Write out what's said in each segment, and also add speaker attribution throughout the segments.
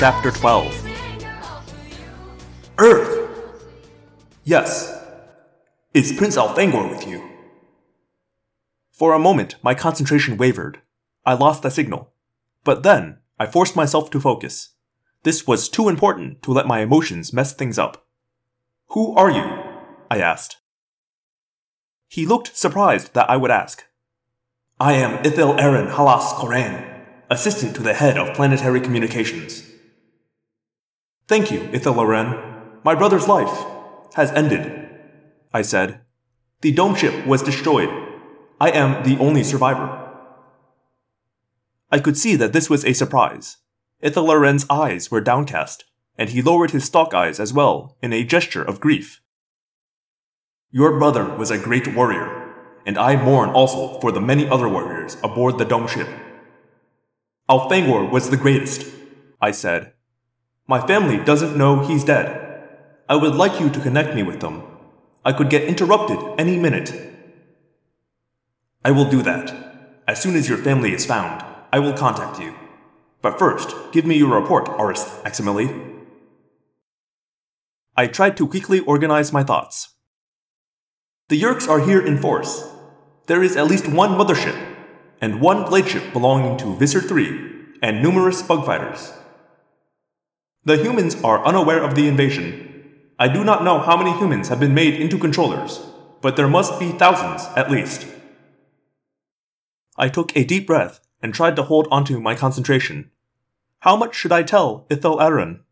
Speaker 1: Chapter 12
Speaker 2: Earth! Yes. Is Prince Alfangor with you?
Speaker 1: For a moment, my concentration wavered. I lost the signal. But then, I forced myself to focus. This was too important to let my emotions mess things up.
Speaker 2: Who are you? I asked.
Speaker 1: He looked surprised that I would ask.
Speaker 2: I am Ithil Aaron Halas Koran, assistant to the head of planetary communications.
Speaker 1: Thank you, Ithil Aaron. My brother's life has ended, I said. The dome ship was destroyed. I am the only survivor. I could see that this was a surprise. Ithalaren's eyes were downcast, and he lowered his stalk eyes as well in a gesture of grief.
Speaker 2: Your brother was a great warrior, and I mourn also for the many other warriors aboard the dome ship.
Speaker 1: Alfangor was the greatest, I said. My family doesn't know he's dead. I would like you to connect me with them. I could get interrupted any minute.
Speaker 2: I will do that. As soon as your family is found, I will contact you. But first, give me your report, Aristh Aximili.
Speaker 1: I tried to quickly organize my thoughts. The Yeerks are here in force. There is at least one mothership, and one blade ship belonging to Visser 3, and numerous bug fighters. The humans are unaware of the invasion I do not know how many humans have been made into controllers, but there must be thousands at least. I took a deep breath and tried to hold onto my concentration. How much should I tell Ithel Aaron?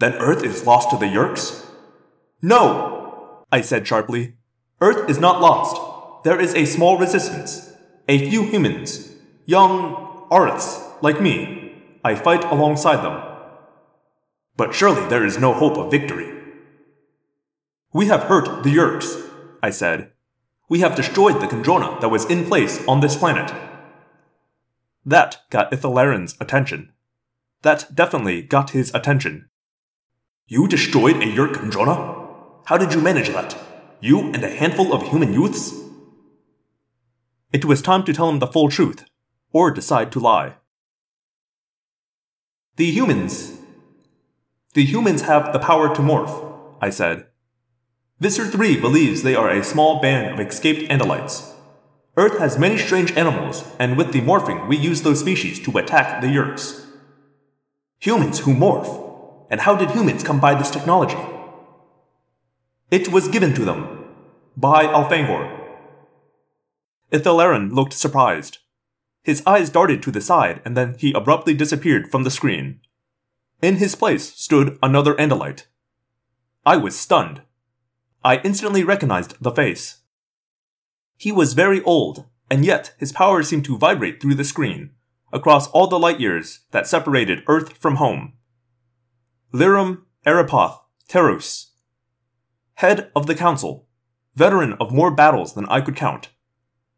Speaker 2: Then Earth is lost to the Yeerks?
Speaker 1: No! I said sharply. Earth is not lost. There is a small resistance. A few humans. Young Arths, like me. I fight alongside them.
Speaker 2: But surely there is no hope of victory.
Speaker 1: We have hurt the Yeerks, I said. We have destroyed the Kandrona that was in place on this planet. That got Ithalaren's attention. That definitely got his attention.
Speaker 2: You destroyed a Yeerk Kandrona? How did you manage that? You and a handful of human youths?
Speaker 1: It was time to tell him the full truth, or decide to lie. The humans the humans have the power to morph, I said. Visser 3 believes they are a small band of escaped Andalites. Earth has many strange animals, and with the morphing, we use those species to attack the Yeerks.
Speaker 2: Humans who morph? And how did humans come by this technology?
Speaker 1: It was given to them. By Alfangor. Ithalaran looked surprised. His eyes darted to the side, and then he abruptly disappeared from the screen. In his place stood another Andalite. I was stunned. I instantly recognized the face. He was very old, and yet his power seemed to vibrate through the screen, across all the light years that separated Earth from home. Lirum Arapoth Terus, head of the council, veteran of more battles than I could count.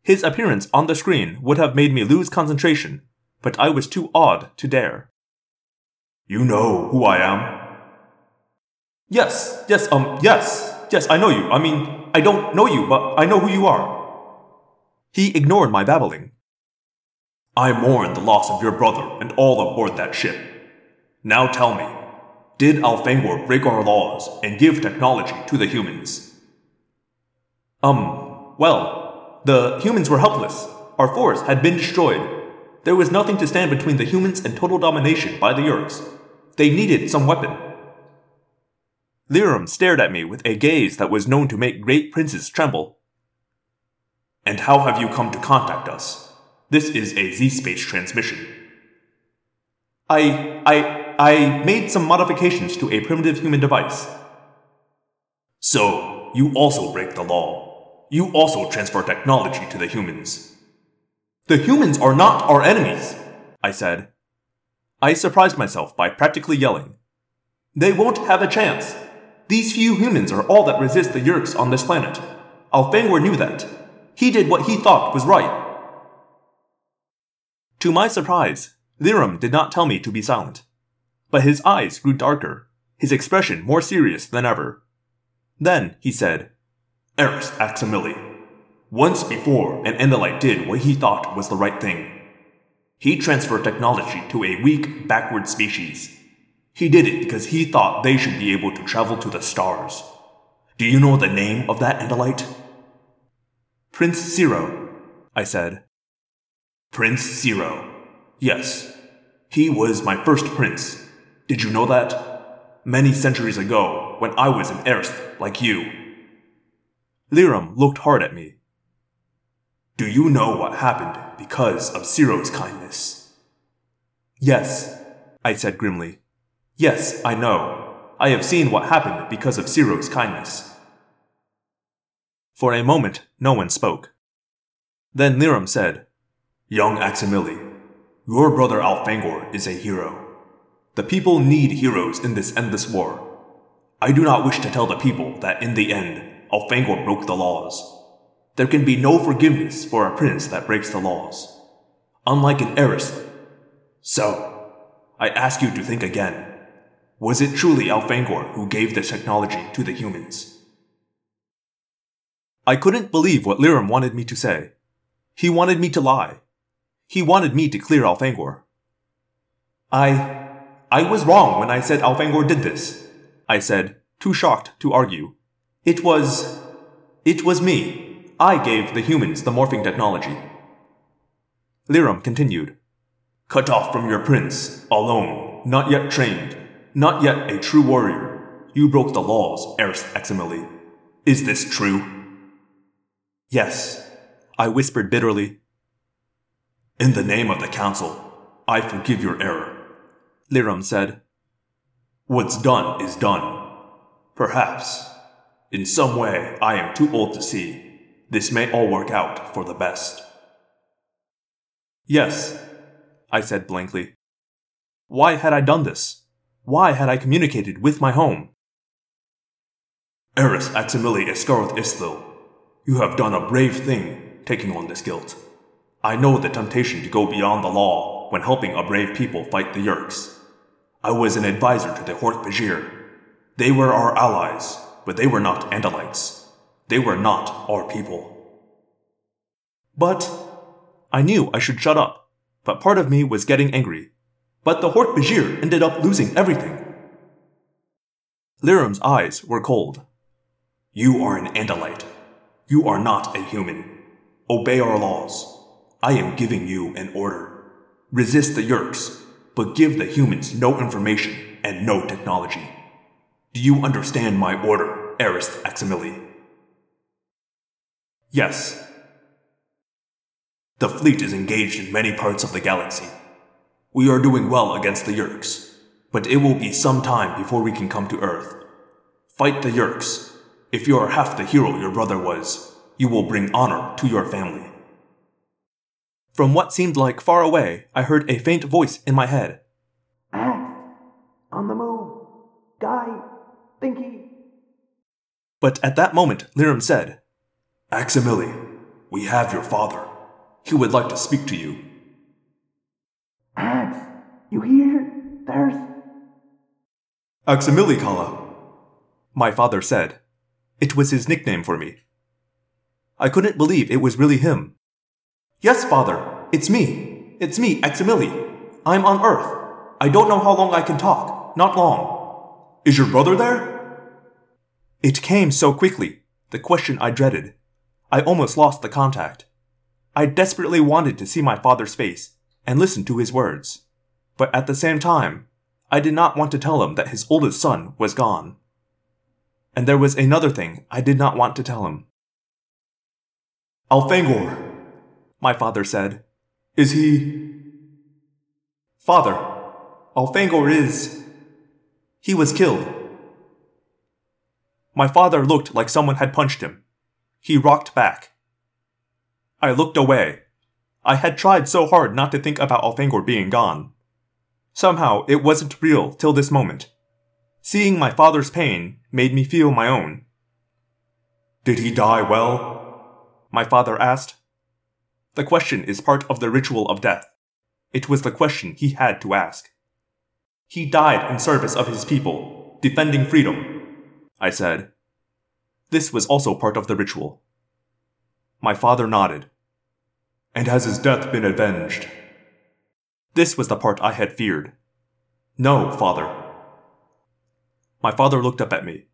Speaker 1: His appearance on the screen would have made me lose concentration, but I was too awed to dare.
Speaker 2: You know who I am?
Speaker 1: Yes, yes, um, yes, yes, I know you. I mean, I don't know you, but I know who you are. He ignored my babbling.
Speaker 2: I mourn the loss of your brother and all aboard that ship. Now tell me, did Alfangor break our laws and give technology to the humans?
Speaker 1: Um, well, the humans were helpless. Our force had been destroyed. There was nothing to stand between the humans and total domination by the Yeerks. They needed some weapon. Lirum stared at me with a gaze that was known to make great princes tremble.
Speaker 2: And how have you come to contact us? This is a Z-space transmission.
Speaker 1: I, I, I made some modifications to a primitive human device.
Speaker 2: So, you also break the law. You also transfer technology to the humans.
Speaker 1: The humans are not our enemies, I said. I surprised myself by practically yelling. They won't have a chance. These few humans are all that resist the Yeerks on this planet. Alfangor knew that. He did what he thought was right. To my surprise, Lirum did not tell me to be silent. But his eyes grew darker, his expression more serious than ever. Then he said,
Speaker 2: Aristh Aximili, once before an Andalite did what he thought was the right thing. He transferred technology to a weak, backward species. He did it because he thought they should be able to travel to the stars. Do you know the name of that Andalite?
Speaker 1: Prince Seerow, I said.
Speaker 2: Prince Seerow. Yes. He was my first prince. Did you know that? Many centuries ago, when I was an Aristh like you.
Speaker 1: Liram looked hard at me.
Speaker 2: Do you know what happened because of Seerow's kindness?
Speaker 1: Yes, I said grimly. Yes, I know. I have seen what happened because of Seerow's kindness. For a moment, no one spoke. Then Liram said,
Speaker 2: Young Aximili, your brother Alfangor is a hero. The people need heroes in this endless war. I do not wish to tell the people that in the end, Alfangor broke the laws. There can be no forgiveness for a prince that breaks the laws. Unlike an Aristh. So, I ask you to think again. Was it truly Alfangor who gave this technology to the humans?
Speaker 1: I couldn't believe what Liram wanted me to say. He wanted me to lie. He wanted me to clear Alfangor. I. I was wrong when I said Alfangor did this, I said, too shocked to argue. It was. It was me. I gave the humans the morphing technology. Liram continued.
Speaker 2: Cut off from your prince, alone, not yet trained, not yet a true warrior, you broke the laws, Aristh Aximili. Is this true?
Speaker 1: Yes, I whispered bitterly.
Speaker 2: In the name of the council, I forgive your error,
Speaker 1: Liram said.
Speaker 2: What's done is done. Perhaps, in some way I am too old to see, this may all work out for the best.
Speaker 1: Yes, I said blankly. Why had I done this? Why had I communicated with my home?
Speaker 2: Aristh Aximili Esgarrouth Isthil, you have done a brave thing taking on this guilt. I know the temptation to go beyond the law when helping a brave people fight the Yeerks. I was an advisor to the Hork-Bajir. They were our allies, but they were not Andalites. They were not our people.
Speaker 1: But I knew I should shut up, but part of me was getting angry. But the Hork-Bajir ended up losing everything. Liram's eyes were cold.
Speaker 2: You are an Andalite. You are not a human. Obey our laws. I am giving you an order. Resist the Yeerks, but give the humans no information and no technology. Do you understand my order, Aristh Aximili?
Speaker 1: Yes.
Speaker 2: The fleet is engaged in many parts of the galaxy. We are doing well against the Yeerks, but it will be some time before we can come to Earth. Fight the Yeerks. If you are half the hero your brother was, you will bring honor to your family.
Speaker 1: From what seemed like far away, I heard a faint voice in my head.
Speaker 3: Axe! On the move! Guy! Thinky!
Speaker 1: But at that moment, Liram said,
Speaker 2: Aximili, we have your father. He would like to speak to you.
Speaker 3: Axe, you hear? There's.
Speaker 1: Aximili Kala, my father said. It was his nickname for me. I couldn't believe it was really him. Yes, father, it's me. It's me, Aximili. I'm on Earth. I don't know how long I can talk. Not long.
Speaker 2: Is your brother there?
Speaker 1: It came so quickly, the question I dreaded. I almost lost the contact. I desperately wanted to see my father's face and listen to his words, but at the same time, I did not want to tell him that his oldest son was gone. And there was another thing I did not want to tell him.
Speaker 2: Alfangor,
Speaker 1: my father said.
Speaker 2: Is he.
Speaker 1: Father, Alfangor is. He was killed. My father looked like someone had punched him. He rocked back. I looked away. I had tried so hard not to think about Alfangor being gone. Somehow, it wasn't real till this moment. Seeing my father's pain made me feel my own.
Speaker 2: Did he die well?
Speaker 1: My father asked. The question is part of the ritual of death. It was the question he had to ask. He died in service of his people, defending freedom, I said. This was also part of the ritual. My father nodded.
Speaker 2: And has his death been avenged?
Speaker 1: This was the part I had feared. No, father. My father looked up at me.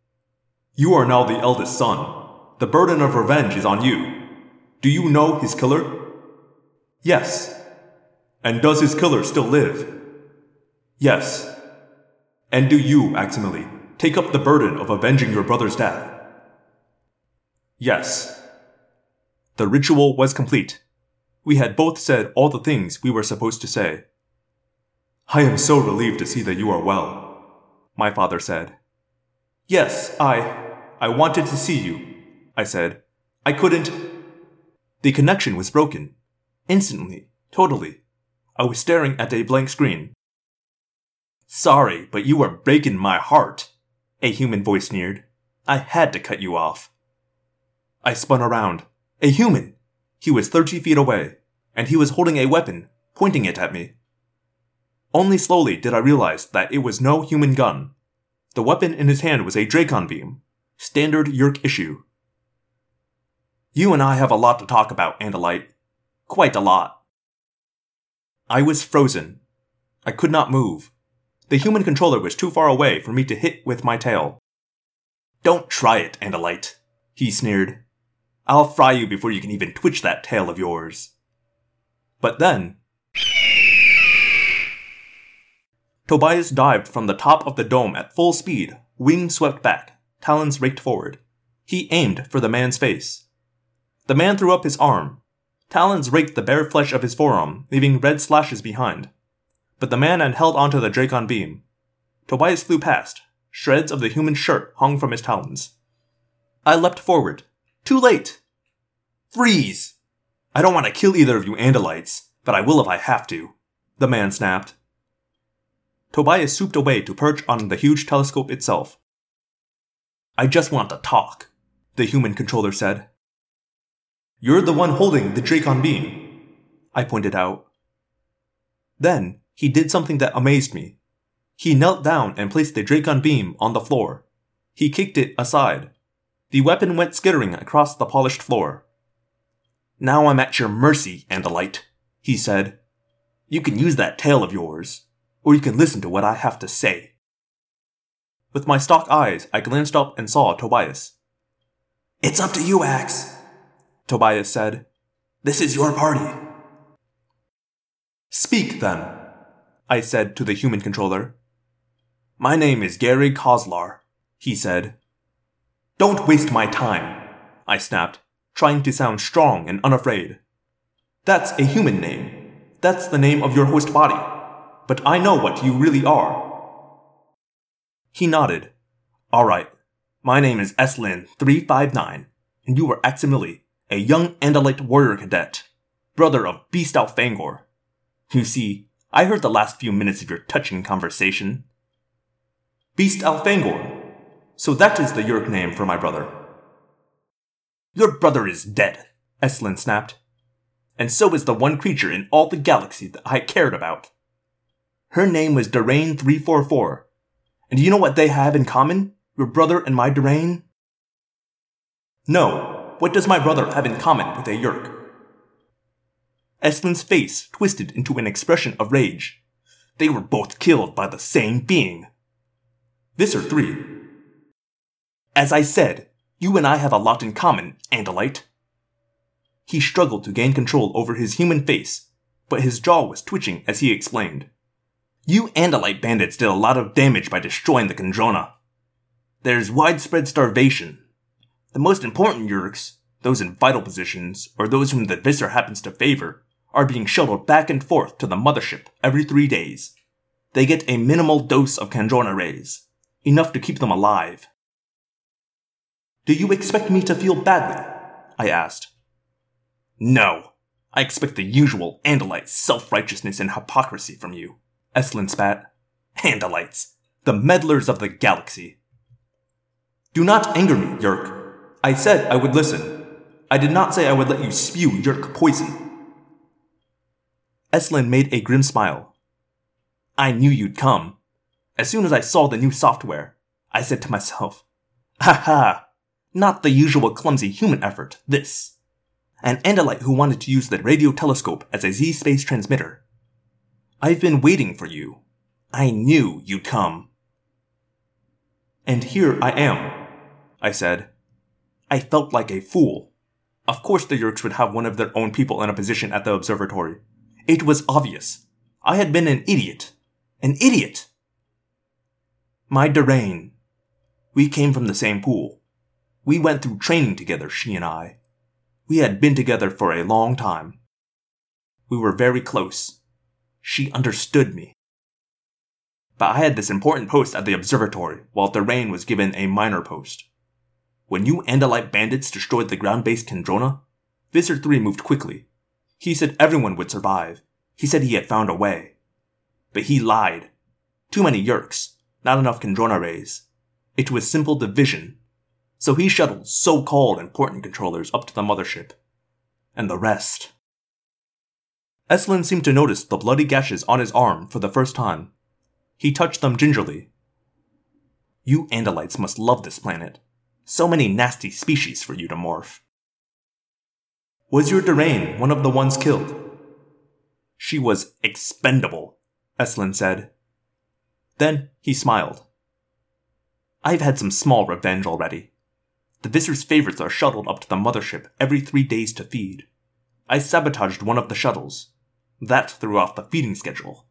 Speaker 1: You are now the eldest son. The burden of revenge is on you. Do you know his killer? Yes. And does his killer still live? Yes. And do you, Aximili, take up the burden of avenging your brother's death? Yes. The ritual was complete. We had both said all the things we were supposed to say. I am so relieved to see that you are well, my father said. Yes, I. I wanted to see you, I said. I couldn't. The connection was broken. Instantly. Totally. I was staring at a blank screen. Sorry, but you are breaking my heart, a human voice sneered. I had to cut you off. I spun around. A human! He was 30 feet away, and he was holding a weapon, pointing it at me. Only slowly did I realize that it was no human gun. The weapon in his hand was a Dracon beam, standard Yeerk issue. You and I have a lot to talk about, Andalite. Quite a lot. I was frozen. I could not move. The human controller was too far away for me to hit with my tail. Don't try it, Andalite, he sneered. I'll fry you before you can even twitch that tail of yours. But then. Tobias dived from the top of the dome at full speed, wings swept back, talons raked forward. He aimed for the man's face. The man threw up his arm. Talons raked the bare flesh of his forearm, leaving red slashes behind. But the man had held onto the Dracon beam. Tobias flew past. Shreds of the human shirt hung from his talons. I leapt forward. Too late! Freeze! I don't want to kill either of you Andalites, but I will if I have to, the man snapped. Tobias swooped away to perch on the huge telescope itself. I just want to talk, the human controller said. You're the one holding the Dracon beam, I pointed out. Then he did something that amazed me. He knelt down and placed the Dracon beam on the floor. He kicked it aside. The weapon went skittering across the polished floor. Now I'm at your mercy, Andalite, he said. You can use that tail of yours, or you can listen to what I have to say. With my stalk eyes, I glanced up and saw Tobias.
Speaker 2: It's up to you, Axe, Tobias said. This is your party.
Speaker 1: Speak, then, I said to the human controller. My name is Gary Koslar, he said. Don't waste my time, I snapped, trying to sound strong and unafraid. That's a human name. That's the name of your host body. But I know what you really are. He nodded. All right. My name is Eslin359, and you are Aximili, a young Andalite warrior cadet, brother of Beast Alfangor. You see, I heard the last few minutes of your touching conversation. Beast Alfangor. So that is the Yeerk name for my brother. Your brother is dead, Eslin snapped. And so is the one creature in all the galaxy that I cared about. Her name was Durain 344. And do you know what they have in common? Your brother and my Durain? No. What does my brother have in common with a Yeerk? Eslin's face twisted into an expression of rage. They were both killed by the same being. Visser 3. As I said, you and I have a lot in common, Andalite. He struggled to gain control over his human face, but his jaw was twitching as he explained. You Andalite bandits did a lot of damage by destroying the Kandrona. There's widespread starvation. The most important Yeerks, those in vital positions, or those whom the Visser happens to favor, are being shuttled back and forth to the mothership every three days. They get a minimal dose of Kandrona rays, enough to keep them alive. Do you expect me to feel badly? I asked. No. I expect the usual Andalite self-righteousness and hypocrisy from you, Eslin spat. Andalites, the meddlers of the galaxy. Do not anger me, Yeerk. I said I would listen. I did not say I would let you spew Yeerk poison. Eslin made a grim smile. I knew you'd come. As soon as I saw the new software, I said to myself, Ha ha! Not the usual clumsy human effort, this. An Andalite who wanted to use the radio telescope as a Z space transmitter. I've been waiting for you. I knew you'd come. And here I am, I said. I felt like a fool. Of course the Yeerks would have one of their own people in a position at the observatory. It was obvious. I had been an idiot. An idiot! My Durain. We came from the same pool. We went through training together, she and I. We had been together for a long time. We were very close. She understood me. But I had this important post at the observatory, while Durain was given a minor post. When you Andalite bandits destroyed the ground base Kandrona, Visser 3 moved quickly. He said everyone would survive. He said he had found a way. But he lied. Too many Yeerks, not enough Kandrona rays. It was simple division. So he shuttled so called important controllers up to the mothership. And the rest. Eslin seemed to notice the bloody gashes on his arm for the first time. He touched them gingerly. You Andalites must love this planet. So many nasty species for you to morph. Was your Durain one of the ones killed? She was expendable, Eslin said. Then he smiled. I've had some small revenge already. The Visser's favorites are shuttled up to the mothership every three days to feed. I sabotaged one of the shuttles. That threw off the feeding schedule.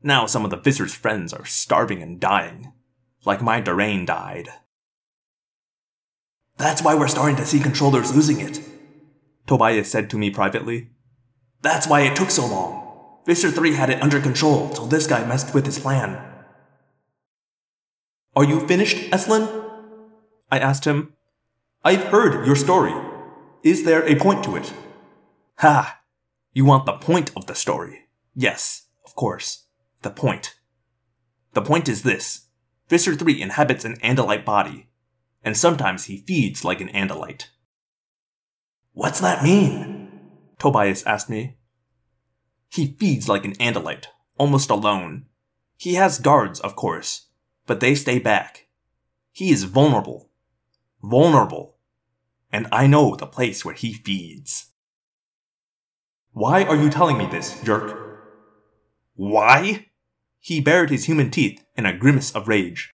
Speaker 1: Now some of the Visser's friends are starving and dying. Like my Durain died. That's why we're starting to see controllers losing it, Tobias said to me privately. That's why it took so long. Visser 3 had it under control till this guy messed with his plan. Are you finished, Eslin? I asked him. I've heard your story. Is there a point to it? Ha! You want the point of the story? Yes, of course. The point. The point is this Visser 3 inhabits an Andalite body, and sometimes he feeds like an Andalite. What's that mean? Tobias asked me. He feeds like an Andalite, almost alone. He has guards, of course, but they stay back. He is vulnerable. Vulnerable. And I know the place where he feeds. Why are you telling me this, Yeerk? Why? He bared his human teeth in a grimace of rage.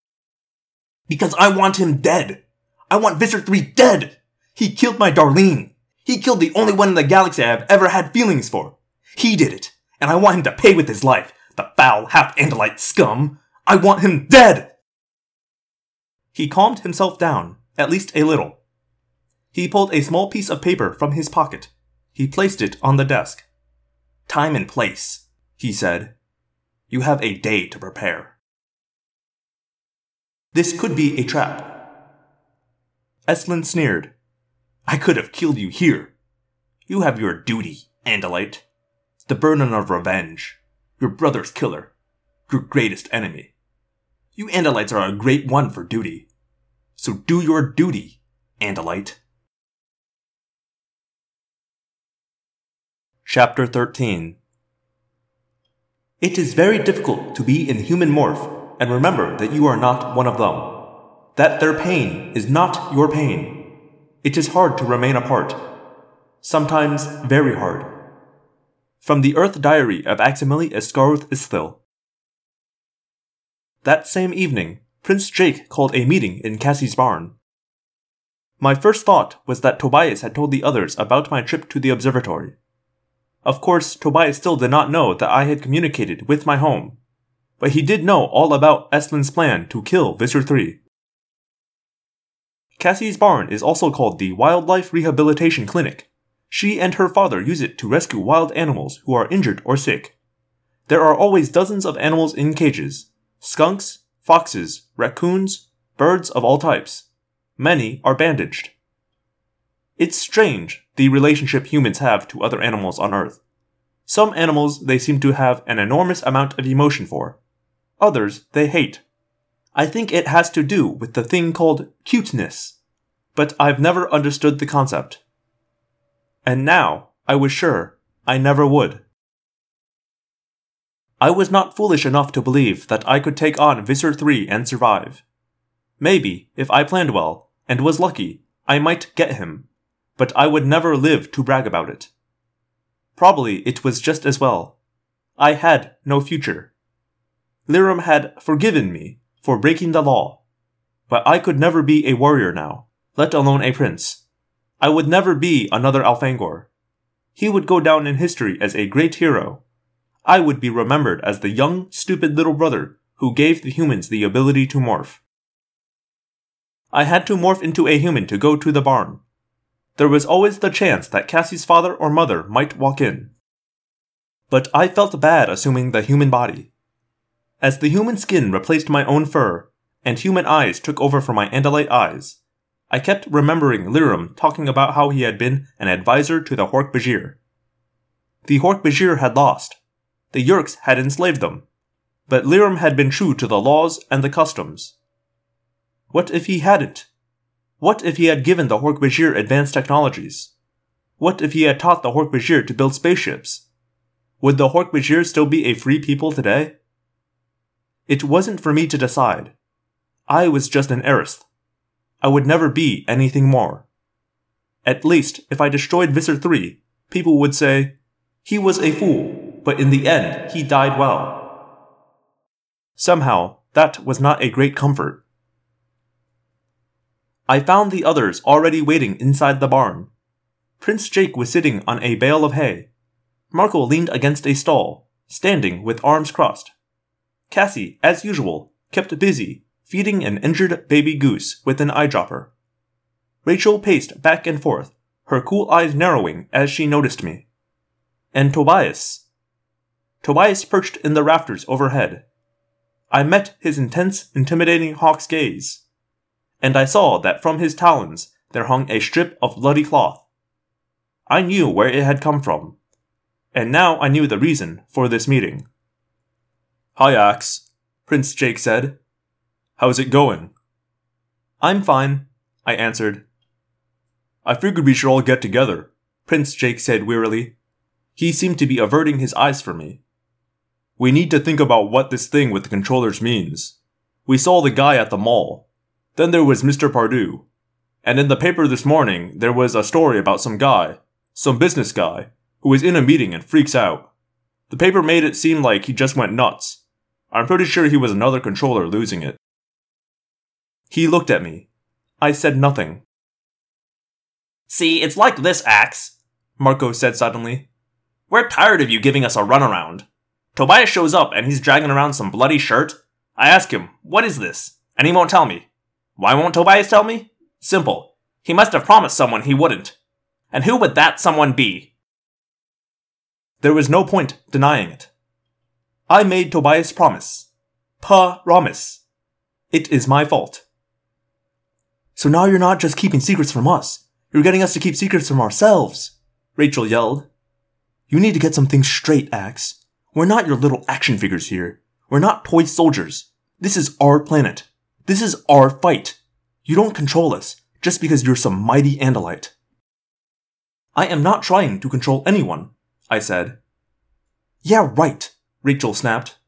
Speaker 1: Because I want him dead. I want Visser 3 dead. He killed my Darlene. He killed the only one in the galaxy I have ever had feelings for. He did it, and I want him to pay with his life, the foul half-Andalite scum. I want him dead! He calmed himself down, at least a little. He pulled a small piece of paper from his pocket. He placed it on the desk. Time and place, he said. You have a day to prepare. This could be a trap. Eslin sneered. I could have killed you here. You have your duty, Andalite. The burden of revenge. Your brother's killer. Your greatest enemy. You Andalites are a great one for duty. So do your duty, Andalite. Chapter 13 It is very difficult to be in human morph and remember that you are not one of them. That their pain is not your pain. It is hard to remain apart. Sometimes very hard. From the Earth Diary of Aximili Esgarrouth Isthil. That same evening, Prince Jake called a meeting in Cassie's barn. My first thought was that Tobias had told the others about my trip to the observatory. Of course, Tobias still did not know that I had communicated with my home but he did know all about Eslin's plan to kill Visser 3. Cassie's barn is also called the Wildlife Rehabilitation Clinic. She and her father use it to rescue wild animals who are injured or sick. There are always dozens of animals in cages skunks, foxes, raccoons, birds of all types. Many are bandaged. It's strange, the relationship humans have to other animals on Earth. Some animals they seem to have an enormous amount of emotion for, others they hate. I think it has to do with the thing called cuteness, but I've never understood the concept. And now I was sure I never would. I was not foolish enough to believe that I could take on Visser 3 and survive. Maybe, if I planned well, and was lucky, I might get him, but I would never live to brag about it. Probably it was just as well. I had no future. Lirim had forgiven me for breaking the law, but I could never be a warrior now, let alone a prince. I would never be another Alfangor. He would go down in history as a great hero. I would be remembered as the young, stupid little brother who gave the humans the ability to morph. I had to morph into a human to go to the barn. There was always the chance that Cassie's father or mother might walk in. But I felt bad assuming the human body. As the human skin replaced my own fur, and human eyes took over for my Andalite eyes, I kept remembering Lirim talking about how he had been an advisor to the Hork-Bajir. The Hork-Bajir had lost. The Yeerks had enslaved them. But Lirim had been true to the laws and the customs. What if he hadn't? What if he had given the Hork-Bajir advanced technologies? What if he had taught the Hork-Bajir to build spaceships? Would the Hork-Bajir still be a free people today? It wasn't for me to decide. I was just an Aristh. I would never be anything more. At least, if I destroyed Visser 3, people would say, he was a fool, but in the end, he died well. Somehow, that was not a great comfort. I found the others already waiting inside the barn. Prince Jake was sitting on a bale of hay. Marco leaned against a stall, standing with arms crossed. Cassie, as usual, kept busy, feeding an injured baby goose with an eyedropper. Rachel paced back and forth, her cool eyes narrowing as she noticed me. And Tobias. Tobias perched in the rafters overhead. I met his intense, intimidating hawk's gaze, and I saw that from his talons there hung a strip of bloody cloth. I knew where it had come from, and now I knew the reason for this meeting. Hi, Axe, Prince Jake said, How's it going? I'm fine, I answered. I figured we should all get together, Prince Jake said wearily. He seemed to be averting his eyes from me. We need to think about what this thing with the controllers means. We saw the guy at the mall. Then there was Mr. Pardue. And in the paper this morning, there was a story about some guy, some business guy, who was in a meeting and freaks out. The paper made it seem like he just went nuts. I'm pretty sure he was another controller losing it. He looked at me. I said nothing.
Speaker 4: See, it's like this, Axe, Marco said suddenly. We're tired of you giving us a runaround. Tobias shows up and he's dragging around some bloody shirt. I ask him, what is this? And he won't tell me. Why won't Tobias tell me? Simple. He must have promised someone he wouldn't. And who would that someone be?
Speaker 1: There was no point denying it. I made Tobias promise. Pa-romise. It is my fault. So now you're not just keeping secrets from us. You're getting us to keep secrets from ourselves, Rachel yelled. You need to get some things straight, Axe. We're not your little action figures here. We're not toy soldiers. This is our planet. This is our fight. You don't control us just because you're some mighty Andalite. I am not trying to control anyone, I said. Yeah, right, Rachel snapped.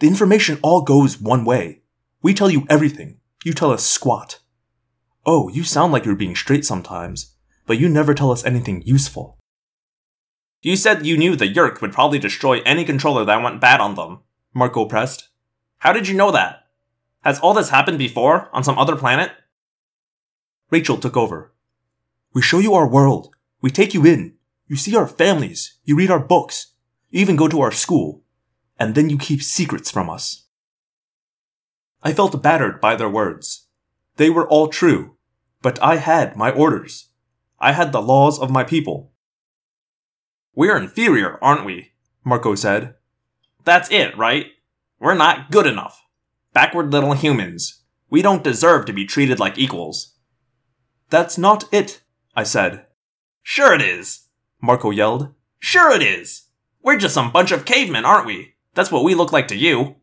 Speaker 1: The information all goes one way. We tell you everything. You tell us squat. Oh, you sound like you're being straight sometimes, but you never tell us anything useful.
Speaker 4: You said you knew the Yeerk would probably destroy any controller that went bad on them, Marco pressed. How did you know that? Has all this happened before, on some other planet?
Speaker 1: Rachel took over. We show you our world. We take you in. You see our families. You read our books. You even go to our school. And then you keep secrets from us. I felt battered by their words. They were all true, but I had my orders. I had the laws of my people.
Speaker 4: We're inferior, aren't we? Marco said. That's it, right? We're not good enough. Backward little humans. We don't deserve to be treated like equals.
Speaker 1: That's not it, I said.
Speaker 4: Sure it is, Marco yelled. Sure it is. We're just some bunch of cavemen, aren't we? That's what we look like to you.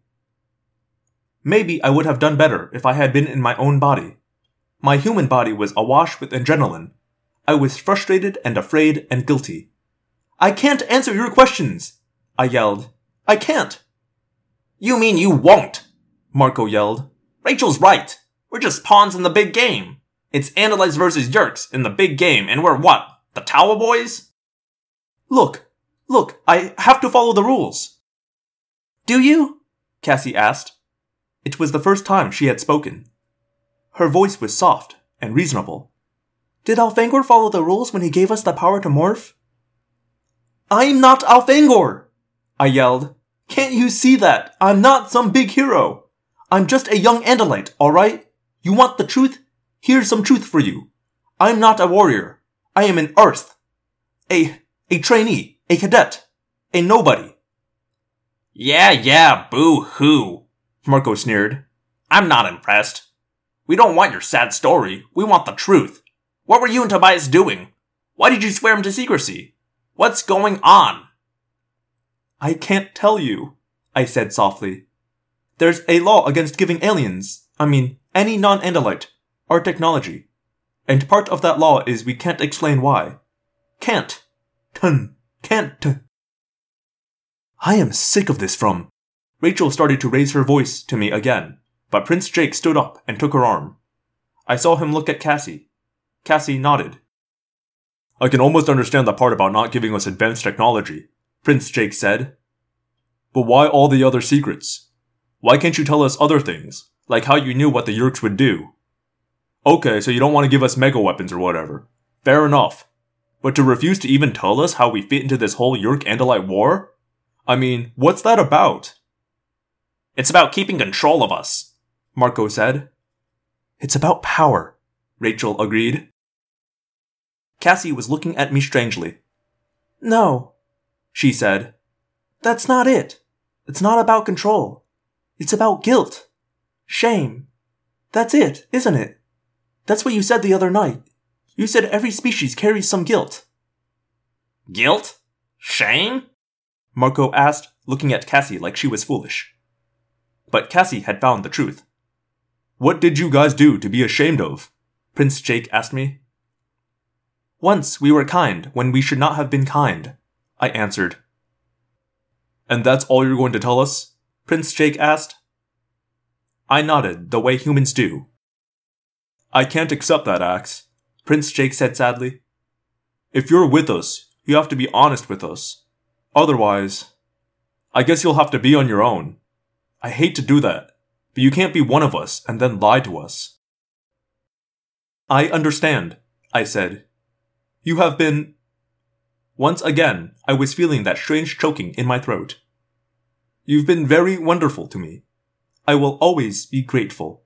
Speaker 1: Maybe I would have done better if I had been in my own body. My human body was awash with adrenaline. I was frustrated and afraid and guilty. I can't answer your questions! I yelled. I can't!
Speaker 4: You mean you won't? Marco yelled. Rachel's right. We're just pawns in the big game. It's Andalites versus Yeerks in the big game, and we're what? The Tower Boys?
Speaker 1: Look, Look, I have to follow the rules. Do you? Cassie asked. It was the first time she had spoken. Her voice was soft and reasonable. Did Alfangor follow the rules when he gave us the power to morph? I'm not Alfangor! I yelled. Can't you see that? I'm not some big hero. I'm just a young Andalite, alright? You want the truth? Here's some truth for you. I'm not a warrior. I am an Aristh. A, a trainee, a cadet, a nobody.
Speaker 4: Yeah, yeah, boo hoo,
Speaker 1: Marco sneered.
Speaker 4: I'm not impressed. We don't want your sad story. We want the truth. What were you and Tobias doing? Why did you swear him to secrecy? What's going on?
Speaker 1: I can't tell you, I said softly. There's a law against giving aliens, I mean, any non Andalite, our technology. And part of that law is we can't explain why. Can't. Tun. Can't. I am sick of this from. Rachel started to raise her voice to me again, but Prince Jake stood up and took her arm. I saw him look at Cassie. Cassie nodded. I can almost understand the part about not giving us advanced technology, Prince Jake said. But why all the other secrets? Why can't you tell us other things, like how you knew what the Yeerks would do? Okay, so you don't want to give us mega weapons or whatever. Fair enough. But to refuse to even tell us how we fit into this whole Yeerk Andalite war? I mean, what's that about?
Speaker 4: It's about keeping control of us,
Speaker 1: Marco said. It's about power, Rachel agreed. Cassie was looking at me strangely. No, she said. That's not it. It's not about control. It's about guilt. Shame. That's it, isn't it? That's what you said the other night. You said every species carries some guilt.
Speaker 4: Guilt? Shame?
Speaker 1: Marco asked, looking at Cassie like she was foolish. But Cassie had found the truth. What did you guys do to be ashamed of? Prince Jake asked me. Once we were kind when we should not have been kind, I answered. And that's all you're going to tell us? Prince Jake asked. I nodded, the way humans do. I can't accept that, Axe, Prince Jake said sadly. If you're with us, you have to be honest with us. Otherwise, I guess you'll have to be on your own. I hate to do that, but you can't be one of us and then lie to us. I understand, I said. You have been. Once again, I was feeling that strange choking in my throat. You've been very wonderful to me. I will always be grateful.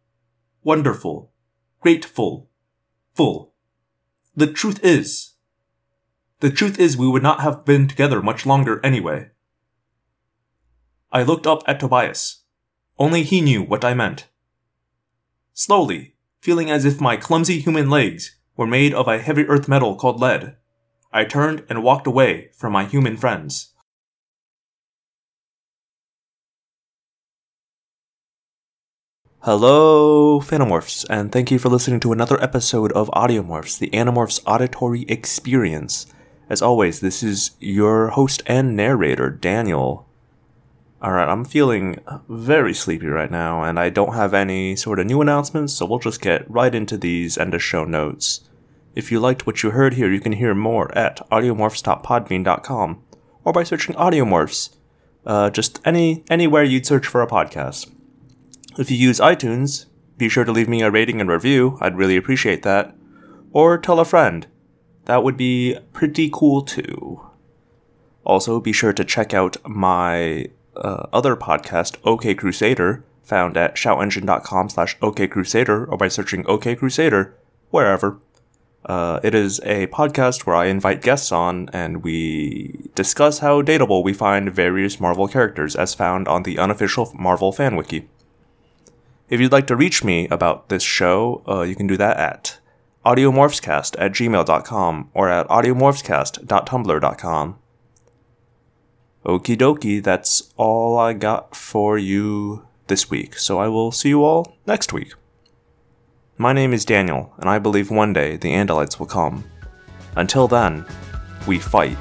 Speaker 1: Wonderful. Grateful. Full. The truth is, the truth is we would not have been together much longer anyway. I looked up at Tobias. Only he knew what I meant. Slowly, feeling as if my clumsy human legs were made of a heavy earth metal called lead, I turned and walked away from my human friends. Hello, Phantomorphs, and thank you for listening to another episode of Audiomorphs, the Animorphs auditory experience. As always, this is your host and narrator, Daniel. Alright, I'm feeling very sleepy right now, and I don't have any sort of new announcements, so we'll just get right into these and the show notes. If you liked what you heard here, you can hear more at audiomorphs.podbean.com or by searching Audiomorphs, uh, just any anywhere you'd search for a podcast. If you use iTunes, be sure to leave me a rating and review. I'd really appreciate that. Or tell a friend. That would be pretty cool too. Also, be sure to check out my uh, other podcast, OK Crusader, found at shoutengine.com slash OK Crusader or by searching OK Crusader wherever. Uh, it is a podcast where I invite guests on and we discuss how dateable we find various Marvel characters as found on the unofficial Marvel fan wiki. If you'd like to reach me about this show, uh, you can do that at audiomorphscast at gmail.com or at audiomorphscast.tumblr.com. Okie dokie, that's all I got for you this week, so I will see you all next week. My name is Daniel, and I believe one day the Andalites will come. Until then, we fight.